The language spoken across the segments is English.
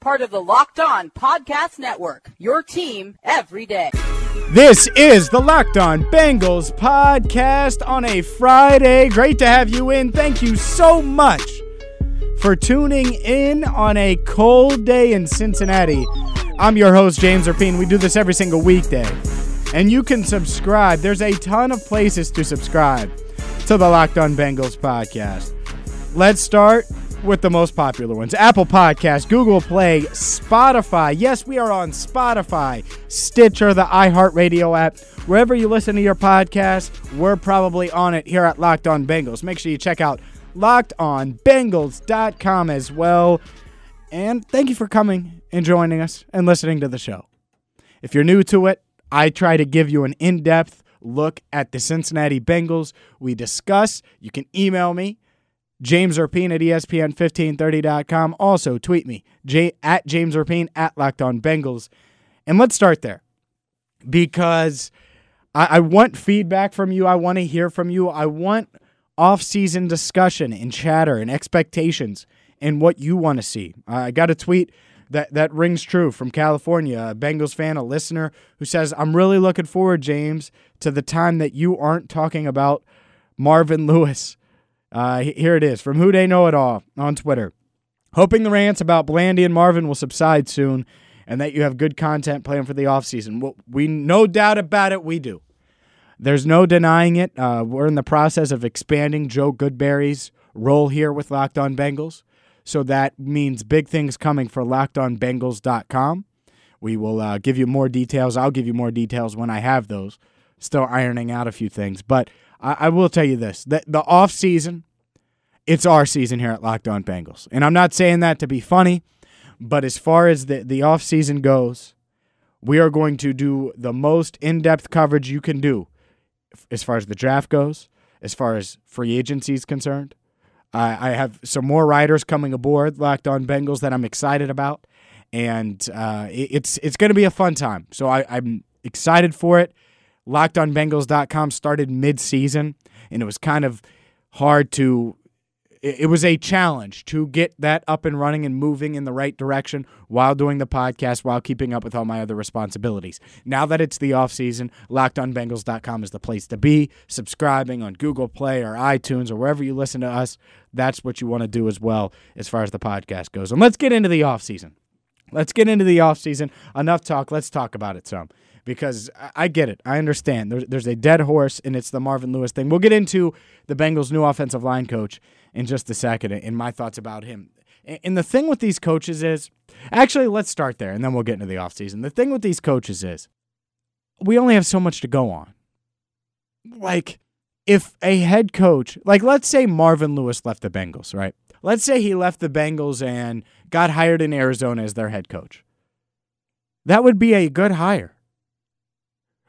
part of the Locked On Podcast Network, your team every day. This is the Locked On Bengals podcast on a Friday. Great to have you in. Thank you so much for tuning in on a cold day in Cincinnati. I'm your host, James Rapien. We do this every single weekday. And you can subscribe. There's a ton of places to subscribe to the Locked On Bengals podcast. Let's start with the most popular ones Apple Podcast, Google Play, Spotify. Yes, we are on Spotify, Stitcher, the iHeartRadio app. Wherever you listen to your podcast, we're probably on it here at Locked On Bengals. Make sure you check out lockedonbengals.com as well. And thank you for coming and joining us and listening to the show. If you're new to it, I try to give you an in depth look at the Cincinnati Bengals. We discuss. You can email me, James Rapien at ESPN1530.com. Also, tweet me, J- at James Rapien at Locked On Bengals. And let's start there because I, I want feedback from you. I want to hear from you. I want off-season discussion and chatter and expectations and what you want to see. I got a tweet that that rings true from California, a Bengals fan, a listener who says, "I'm really looking forward, James, to the time that you aren't talking about Marvin Lewis." Uh, here it is from Who They Know It All on Twitter. Hoping the rants about Blandy and Marvin will subside soon, and that you have good content planned for the offseason. Well, we no doubt about it, we do. There's no denying it. Uh, we're in the process of expanding Joe Goodberry's role here with Locked On Bengals. So that means big things coming for lockedonbengals.com. We will uh, give you more details. I'll give you more details when I have those. Still ironing out a few things. But I, I will tell you this that the off season, it's our season here at Locked On Bengals. And I'm not saying that to be funny, but as far as the, the off season goes, we are going to do the most in depth coverage you can do as far as the draft goes, as far as free agency is concerned. I have some more riders coming aboard, Locked On Bengals, that I'm excited about, and uh, it's it's going to be a fun time. So I, I'm excited for it. LockedOnBengals.com started mid-season, and it was kind of hard to. It was a challenge to get that up and running and moving in the right direction while doing the podcast, while keeping up with all my other responsibilities. Now that it's the off season, LockedOnBengals.com is the place to be. Subscribing on Google Play or iTunes or wherever you listen to us, that's what you want to do as well as far as the podcast goes. And let's get into the off season. Let's get into the off season. Enough talk. Let's talk about it some because I get it. I understand. There's, there's a dead horse, and it's the Marvin Lewis thing. We'll get into the Bengals' new offensive line coach in just a second and my thoughts about him. And the thing with these coaches is actually, let's start there and then we'll get into the offseason. The thing with these coaches is we only have so much to go on. Like, if a head coach, like let's say Marvin Lewis left the Bengals, right? Let's say he left the Bengals and got hired in Arizona as their head coach. That would be a good hire.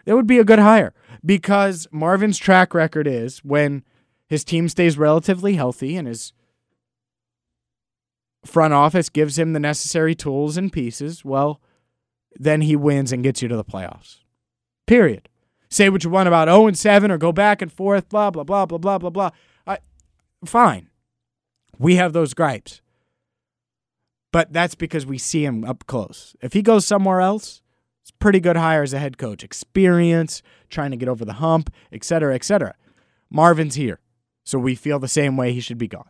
That would be a good hire because Marvin's track record is when his team stays relatively healthy and his front office gives him the necessary tools and pieces, well, then he wins and gets you to the playoffs. Period. Say what you want about 0 and 7 or go back and forth, blah, blah, blah, blah, blah, blah, blah. I, fine. We have those gripes. But that's because we see him up close. If he goes somewhere else, pretty good hire as a head coach. Experience, trying to get over the hump, et cetera, et cetera. Marvin's here. So we feel the same way he should be gone.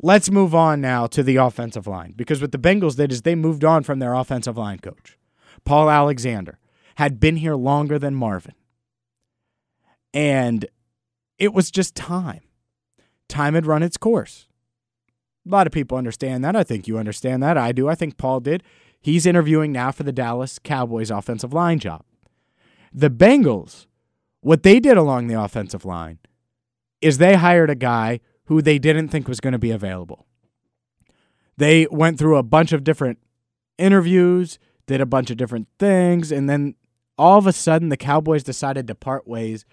Let's move on now to the offensive line because what the Bengals did is they moved on from their offensive line coach. Paul Alexander had been here longer than Marvin. And it was just time. Time had run its course. A lot of people understand that. I think you understand that. I do. I think Paul did. He's interviewing now for the Dallas Cowboys offensive line job. The Bengals, what they did along the offensive line is they hired a guy who they didn't think was going to be available. They went through a bunch of different interviews, did a bunch of different things, and then all of a sudden the Cowboys decided to part ways,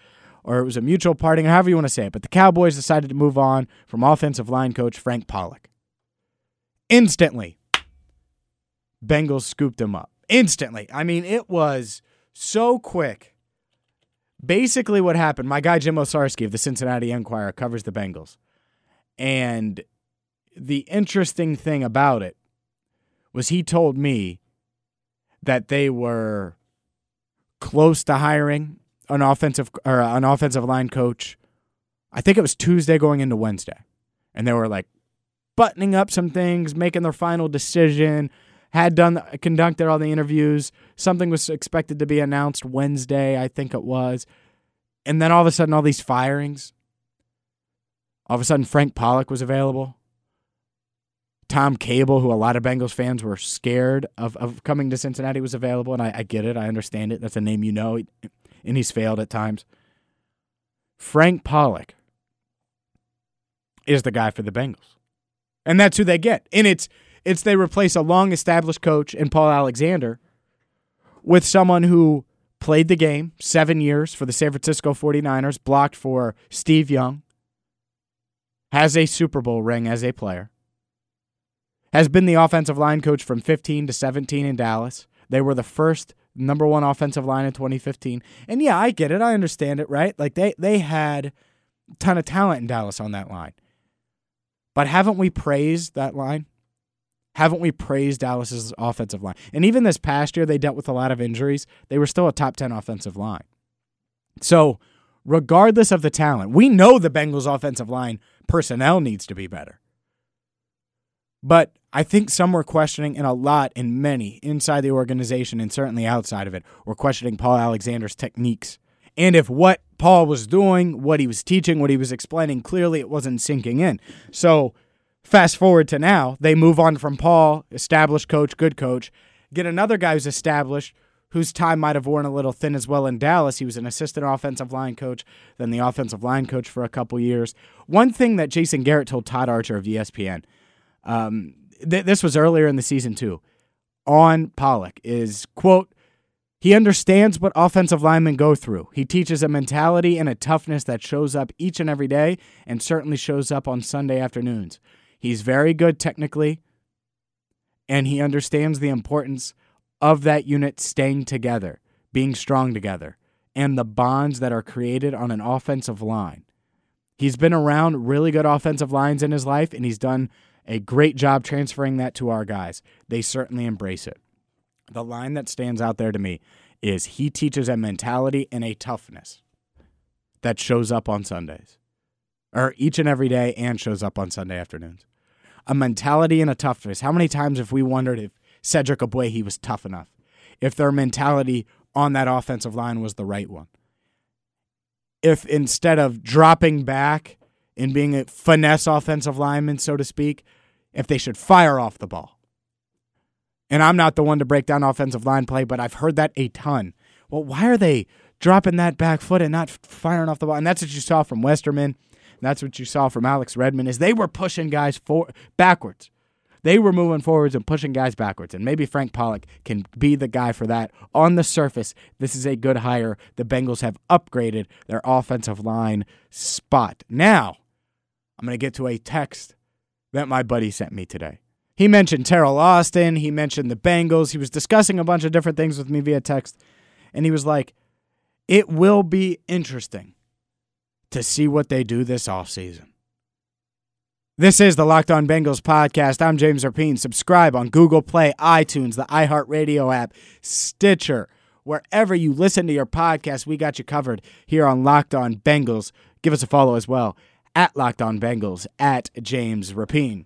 or it was a mutual parting, however you want to say it. But the Cowboys decided to move on from offensive line coach Frank Pollack. Instantly, Bengals scooped him up. Instantly. I mean, it was so quick. Basically, what happened, my guy Jim Owczarski of the Cincinnati Enquirer covers the Bengals. And the interesting thing about it was he told me that they were close to hiring an offensive or an offensive line coach. I think it was Tuesday going into Wednesday. And they were like buttoning up some things, making their final decision, had done conducted all the interviews. Something was expected to be announced Wednesday, I think it was. And then all of a sudden all these firings. All of a sudden Frank Pollack was available. Tom Cable, who a lot of Bengals fans were scared of, of coming to Cincinnati, was available, and I, I get it. I understand it. That's a name you know, and he's failed at times. Frank Pollack is the guy for the Bengals. And that's who they get. And it's it's they replace a long established coach in Paul Alexander with someone who played the game seven years for the San Francisco 49ers, blocked for Steve Young, has a Super Bowl ring as a player, has been the offensive line coach from 15 to 17 in Dallas. They were the first number one offensive line in 2015. And yeah, I get it. I understand it, right? Like they they had a ton of talent in Dallas on that line. But haven't we praised that line? Haven't we praised Dallas's offensive line? And even this past year, they dealt with a lot of injuries. They were still a top 10 offensive line. So, regardless of the talent, we know the Bengals' offensive line personnel needs to be better. But I think some were questioning, and a lot, and many inside the organization, and certainly outside of it, were questioning Paul Alexander's techniques. And if what Paul was doing, what he was teaching, what he was explaining, clearly it wasn't sinking in. So, fast forward to now, they move on from Paul, established coach, good coach, get another guy who's established, whose time might have worn a little thin as well in Dallas. He was an assistant offensive line coach, then the offensive line coach for a couple years. One thing that Jason Garrett told Todd Archer of ESPN um, th- this was earlier in the season too, on Pollack is quote, he understands what offensive linemen go through. He teaches a mentality and a toughness that shows up each and every day and certainly shows up on Sunday afternoons. He's very good technically, and he understands the importance of that unit staying together, being strong together, and the bonds that are created on an offensive line. He's been around really good offensive lines in his life, and he's done a great job transferring that to our guys. They certainly embrace it. The line that stands out there to me is he teaches a mentality and a toughness that shows up on Sundays, or each and every day, and shows up on Sunday afternoons. A mentality and a toughness. How many times have we wondered if Cedric Ogbuehi was tough enough? If their mentality on that offensive line was the right one? If instead of dropping back and being a finesse offensive lineman, so to speak, if they should fire off the ball. And I'm not the one to break down offensive line play, but I've heard that a ton. Well, why are they dropping that back foot and not firing off the ball? And that's what you saw from Westerman. That's what you saw from Alex Redmond is they were pushing guys for backwards. They were moving forwards and pushing guys backwards. And maybe Frank Pollack can be the guy for that. On the surface, this is a good hire. The Bengals have upgraded their offensive line spot. Now, I'm going to get to a text that my buddy sent me today. He mentioned Teryl Austin. He mentioned the Bengals. He was discussing a bunch of different things with me via text. And he was like, it will be interesting to see what they do this offseason. This is the Locked On Bengals podcast. I'm James Rapien. Subscribe on Google Play, iTunes, the iHeartRadio app, Stitcher, wherever you listen to your podcast. We got you covered here on Locked On Bengals. Give us a follow as well at Locked On Bengals, at James Rapien.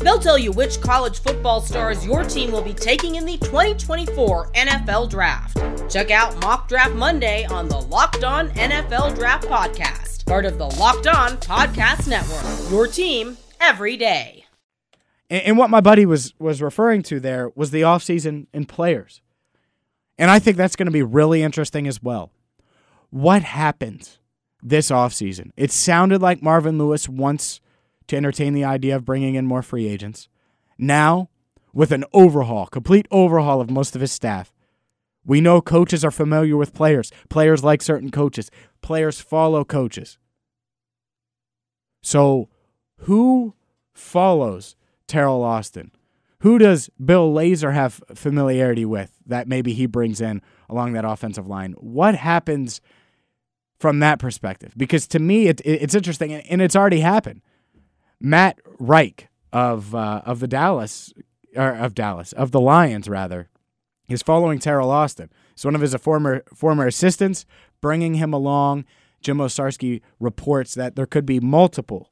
They'll tell you which college football stars your team will be taking in the 2024 NFL Draft. Check out Mock Draft Monday on the Locked On NFL Draft Podcast, part of the Locked On Podcast Network. Your team every day. And, what my buddy was was referring to there was the offseason and players. And I think that's going to be really interesting as well. What happens this offseason? It sounded like Marvin Lewis wants to entertain the idea of bringing in more free agents. Now, with an overhaul, complete overhaul of most of his staff, we know coaches are familiar with players. Players like certain coaches. Players follow coaches. So, who follows Teryl Austin? Who does Bill Lazor have familiarity with that maybe he brings in along that offensive line? What happens from that perspective? Because to me, it, it, it's interesting, and it's already happened. Matt Reich of uh, of the Dallas or of Dallas of the Lions rather is following Teryl Austin. It's one of his former former assistants, bringing him along. Jim Owczarski reports that there could be multiple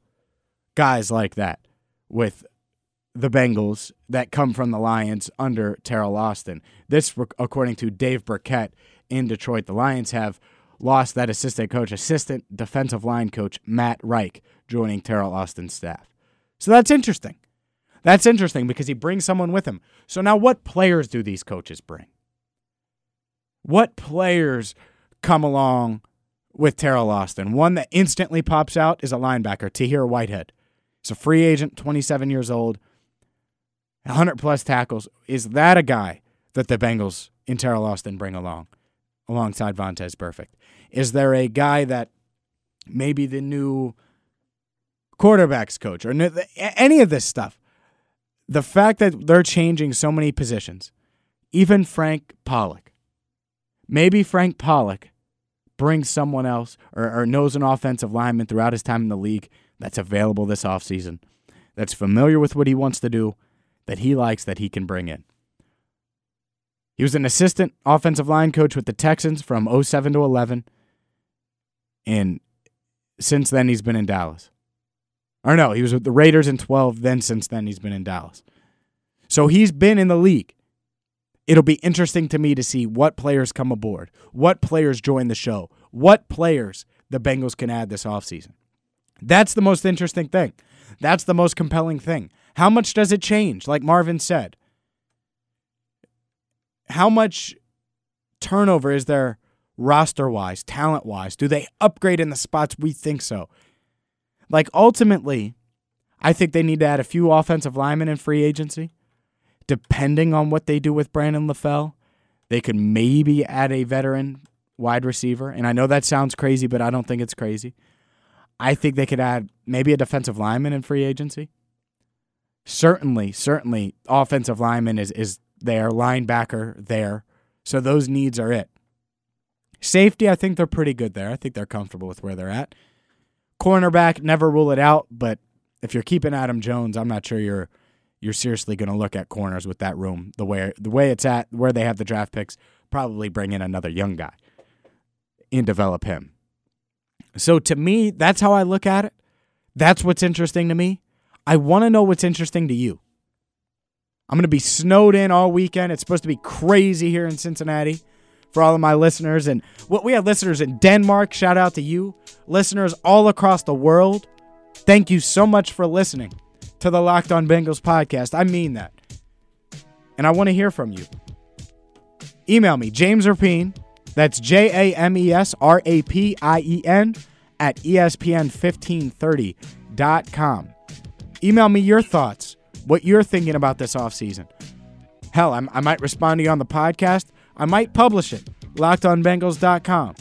guys like that with the Bengals that come from the Lions under Teryl Austin. This, according to Dave Birkett in Detroit, the Lions have lost that assistant coach, assistant defensive line coach Matt Reich, joining Teryl Austin's staff. So that's interesting. That's interesting because he brings someone with him. So now, what players do these coaches bring? What players come along with Teryl Austin? One that instantly pops out is a linebacker, Tahir Whitehead. He's a free agent, 27 years old, 100 plus tackles. Is that a guy that the Bengals in Teryl Austin bring along alongside Vontaze Burfict? Is there a guy that maybe the new quarterbacks coach or any of this stuff? The fact that they're changing so many positions, even Frank Pollack, maybe Frank Pollack brings someone else or, or knows an offensive lineman throughout his time in the league that's available this offseason, that's familiar with what he wants to do, that he likes, that he can bring in. He was an assistant offensive line coach with the Texans from 07 to 11. And since then, he's been in Dallas. Or no, he was with the Raiders in 12. Then since then, he's been in Dallas. So he's been in the league. It'll be interesting to me to see what players come aboard, what players join the show, what players the Bengals can add this offseason. That's the most interesting thing. That's the most compelling thing. How much does it change? Like Marvin said, how much turnover is there roster wise, talent wise? Do they upgrade in the spots we think so? Like ultimately, I think they need to add a few offensive linemen in free agency. Depending on what they do with Brandon LaFell, they could maybe add a veteran wide receiver. And I know that sounds crazy, but I don't think it's crazy. I think they could add maybe a defensive lineman in free agency. Certainly, certainly, offensive lineman is is there, linebacker there. So those needs are it. Safety, I think they're pretty good there. I think they're comfortable with where they're at. Cornerback, never rule it out, but if you're keeping Adam Jones, I'm not sure you're you're seriously going to look at corners with that room the way the way it's at, where they have the draft picks. Probably bring in another young guy and develop him. So to me, that's how I look at it. That's what's interesting to me. I want to know what's interesting to you. I'm going to be snowed in all weekend. It's supposed to be crazy here in Cincinnati for all of my listeners. And what we have listeners in Denmark. Shout out to you. Listeners all across the world. Thank you so much for listening to the Locked On Bengals podcast. I mean that. And I want to hear from you. Email me, James Rapien. That's J A M E S R A P I E N at ESPN1530.com. Email me your thoughts, what you're thinking about this offseason. Hell, I'm, i might respond to you on the podcast. I might publish it. LockedOnBengals.com.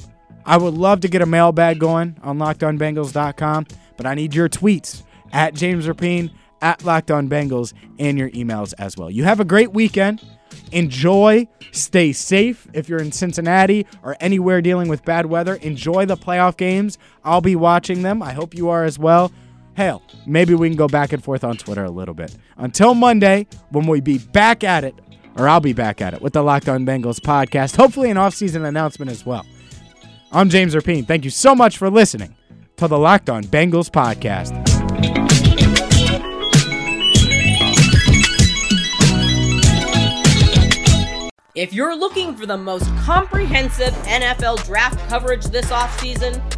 I would love to get a mailbag going on LockedOnBengals.com, but I need your tweets at James Rapien, at Locked On Bengals, and your emails as well. You have a great weekend. Enjoy. Stay safe if you're in Cincinnati or anywhere dealing with bad weather. Enjoy the playoff games. I'll be watching them. I hope you are as well. Hell, maybe we can go back and forth on Twitter a little bit. Until Monday, when we be back at it or I'll be back at it with the Locked On Bengals podcast. Hopefully, an offseason announcement as well. I'm James Rapien. Thank you so much for listening to the Locked On Bengals podcast. If you're looking for the most comprehensive NFL draft coverage this offseason,